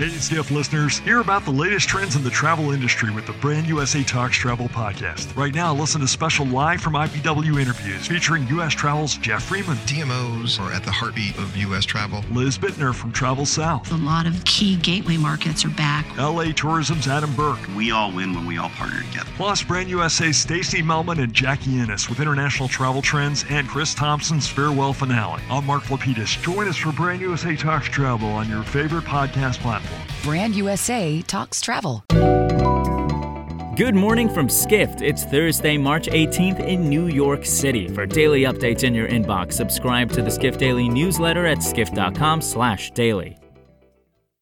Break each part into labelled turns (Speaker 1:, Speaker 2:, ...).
Speaker 1: Hey, Skift listeners, hear about the latest trends in the travel industry with the Brand USA Talks Travel podcast. Right now, listen to special live from IPW interviews featuring U.S. Travel's Jeff Freeman.
Speaker 2: DMOs are at the heartbeat of U.S. travel.
Speaker 1: Liz Bittner from Travel South.
Speaker 3: A lot of key gateway markets are back.
Speaker 1: LA Tourism's Adam Burke.
Speaker 4: We all win when we all partner together.
Speaker 1: Plus, Brand USA's Stacy Melman and Jackie Ennis with international travel trends and Chris Thompson's farewell finale. I'm Mark Lapidus. Join us for Brand USA Talks Travel on your favorite podcast platform.
Speaker 5: Brand USA talks travel.
Speaker 6: Good morning from Skift. It's Thursday, March 18th in New York City. For daily updates in your inbox, subscribe to the Skift Daily newsletter at skift.com/daily.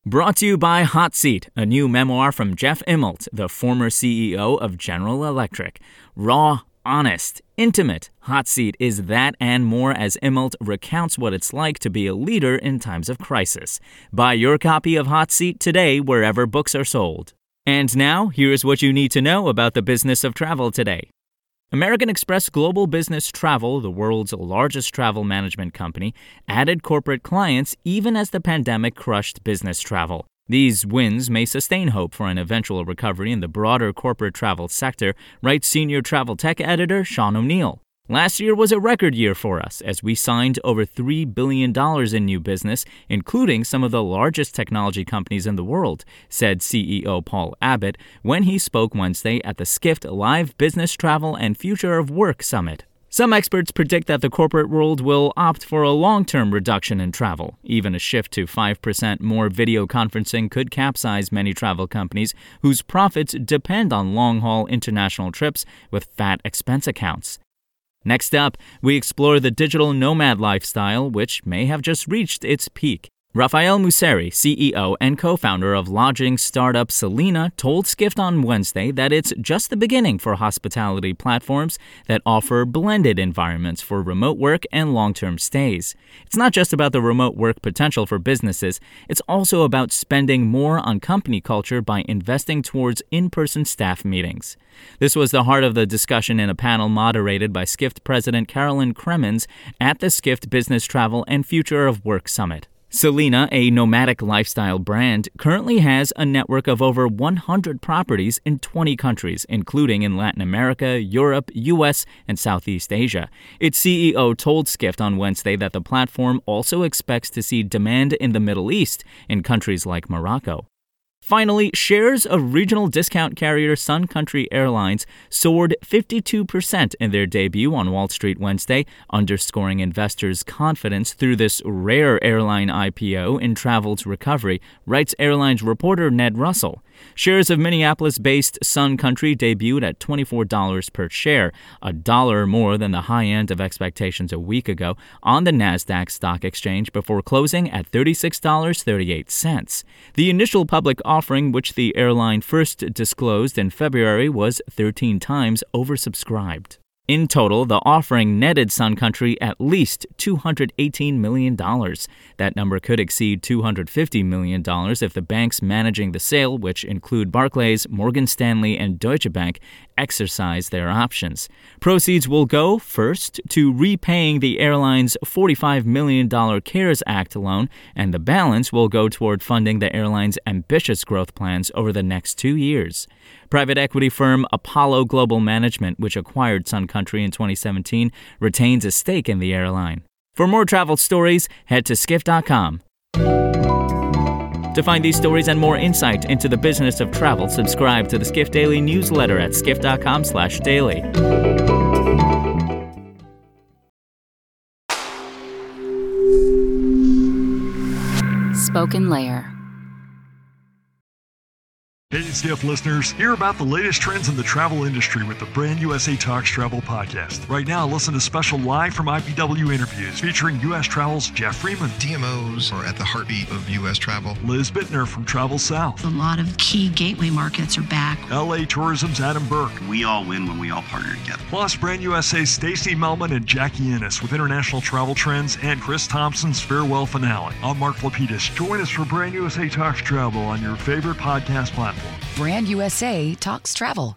Speaker 6: Brought to you by Hot Seat, a new memoir from Jeff Immelt, the former CEO of General Electric. Raw, honest, intimate. Hot Seat is that and more as Immelt recounts what it's like to be a leader in times of crisis. Buy your copy of Hot Seat today wherever books are sold. And now, here's what you need to know about the business of travel today. American Express Global Business Travel, the world's largest travel management company, added corporate clients even as the pandemic crushed business travel. These wins may sustain hope for an eventual recovery in the broader corporate travel sector, writes senior travel tech editor Sean O'Neill. Last year was a record year for us as we signed over $3 billion in new business, including some of the largest technology companies in the world, said CEO Paul Abbott when he spoke Wednesday at the Skift Live Business Travel and Future of Work Summit. Some experts predict that the corporate world will opt for a long term reduction in travel. Even a shift to 5% more video conferencing could capsize many travel companies whose profits depend on long haul international trips with fat expense accounts. Next up, we explore the digital nomad lifestyle, which may have just reached its peak. Rafael Museri, CEO and co founder of lodging startup Selina, told Skift on Wednesday that it's just the beginning for hospitality platforms that offer blended environments for remote work and long term stays. It's not just about the remote work potential for businesses, it's also about spending more on company culture by investing towards in person staff meetings. This was the heart of the discussion in a panel moderated by Skift President Carolyn Kremins at the Skift Business Travel and Future of Work Summit. Selina, a nomadic lifestyle brand, currently has a network of over 100 properties in 20 countries, including in Latin America, Europe, US, and Southeast Asia. Its CEO told Skift on Wednesday that the platform also expects to see demand in the Middle East, in countries like Morocco. Finally, shares of regional discount carrier Sun Country Airlines soared 52% in their debut on Wall Street Wednesday, underscoring investors' confidence through this rare airline IPO in travel's recovery, writes airlines reporter Ned Russell. Shares of Minneapolis based Sun Country debuted at $24 per share, a dollar more than the high end of expectations a week ago, on the NASDAQ stock exchange before closing at $36.38. The initial public offering, which the airline first disclosed in February, was 13 times oversubscribed. In total, the offering netted Sun Country at least $218 million. That number could exceed $250 million if the banks managing the sale, which include Barclays, Morgan Stanley, and Deutsche Bank, exercise their options. Proceeds will go, first, to repaying the airline's $45 million CARES Act loan, and the balance will go toward funding the airline's ambitious growth plans over the next two years. Private equity firm Apollo Global Management, which acquired Sun Country in 2017, retains a stake in the airline. For more travel stories, head to skift.com. To find these stories and more insight into the business of travel, subscribe to the Skift Daily newsletter at skift.com/daily.
Speaker 5: Spoken Layer.
Speaker 1: Hey, Skift listeners, hear about the latest trends in the travel industry with the Brand USA Talks Travel podcast. Right now, listen to special live from IPW interviews featuring U.S. Travel's Jeff Freeman.
Speaker 2: DMOs are at the heartbeat of U.S. travel.
Speaker 1: Liz Bittner from Travel South.
Speaker 3: A lot of key gateway markets are back.
Speaker 1: LA Tourism's Adam Burke.
Speaker 4: We all win when we all partner together.
Speaker 1: Plus, Brand USA's Stacy Melman and Jackie Ennis with international travel trends and Chris Thompson's farewell finale. I'm Mark Lapidus. Join us for Brand USA Talks Travel on your favorite podcast platform.
Speaker 5: Brand USA talks travel.